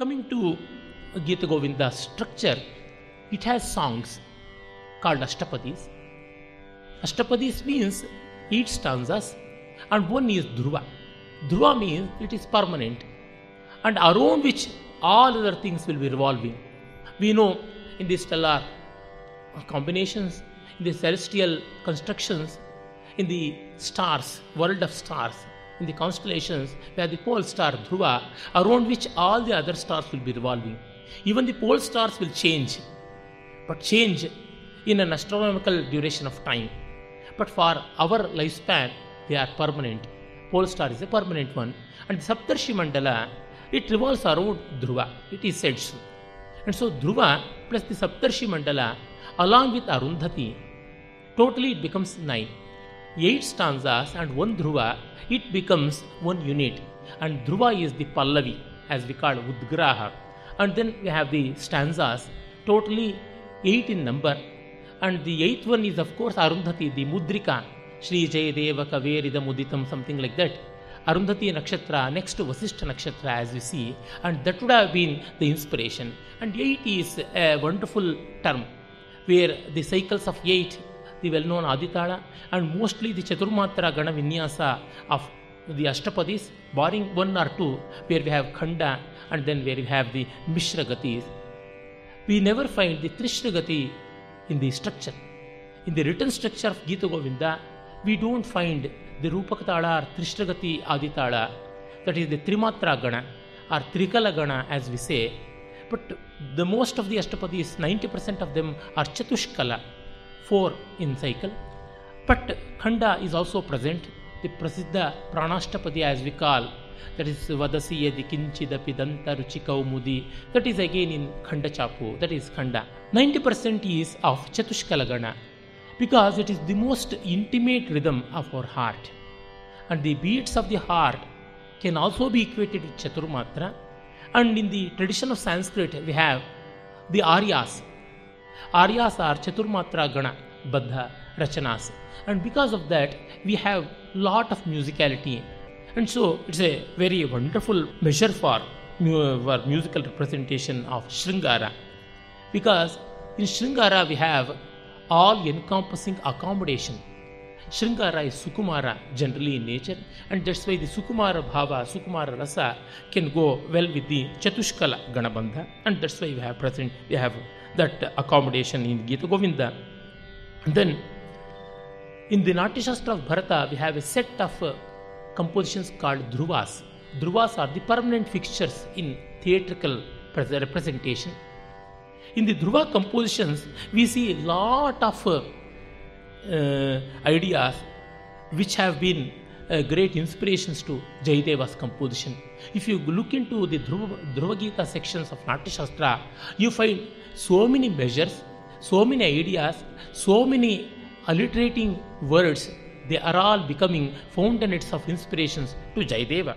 Coming to Gita Govinda structure, it has songs called Ashtapadis. Ashtapadis means eight stanzas and one is Dhruva. Dhruva means it is permanent and around which all other things will be revolving. We know in the stellar combinations, in the celestial constructions, in the stars, world of stars, in the constellations, where the pole star Dhruva, around which all the other stars will be revolving. Even the pole stars will change, but change in an astronomical duration of time. But for our lifespan, they are permanent. Pole star is a permanent one. And the Saptarshi Mandala, it revolves around Dhruva. It is said so. And so Dhruva plus the Saptarshi Mandala along with Arundhati, totally it becomes nine. 8 stanzas and one dhruva, it becomes one unit. And dhruva is the pallavi, as we call Udgraha. And then we have the stanzas, totally 8 in number. And the eighth one is, of course, Arundhati, the Mudrika, Shri Jayadeva Kaverida Muditam, something like that. Arundhati Nakshatra, next to Vasishtha Nakshatra, as you see, and that would have been the inspiration. And 8 is a wonderful term where the cycles of 8 the well known Adi tala and mostly the chaturmatra gana vinyasa of the ashtapadis barring one or two where we have khanda and then where we have the mishra gati we never find the trishra gati in the structure in the return structure of Gita Govinda we don't find the rupaka tala or trishra gati Adi tala that is the trimatra gana or trikala gana as we say but the most of the ashtapadis ninety percent of them are chatushkala 4 in cycle. But Khanda is also present, the Prasiddha Pranashtapadya as we call, that is Vadasi Yadi Kinchidapi Mudi, that is again in Khanda Chapu, that is Khanda. 90% is of Chatushkalagana because it is the most intimate rhythm of our heart. And the beats of the heart can also be equated with Chaturmatra. And in the tradition of Sanskrit, we have the Aryas, Aryas are Chaturmatra Gana, Baddha, Rachanas. And because of that, we have lot of musicality. And so it's a very wonderful measure for, for musical representation of Shringara. Because in Shringara we have all encompassing accommodation. Shringara is Sukumara generally nature, and that's why the Sukumara Bhava, Sukumara Rasa can go well with the Chatushkala Ganabandha, and that's why we have present, we have that accommodation in Gita Govinda. And then in the Natya Shastra of Bharata, we have a set of uh, compositions called Dhruvas. Dhruvas are the permanent fixtures in theatrical representation. In the Dhruva compositions, we see a lot of uh, uh, ideas which have been great inspirations to Jayadeva's composition. If you look into the Dhruva, Dhruva Gita sections of Natya Shastra, you find so many measures, so many ideas, so many alliterating words. They are all becoming fountains of inspirations to Jayadeva.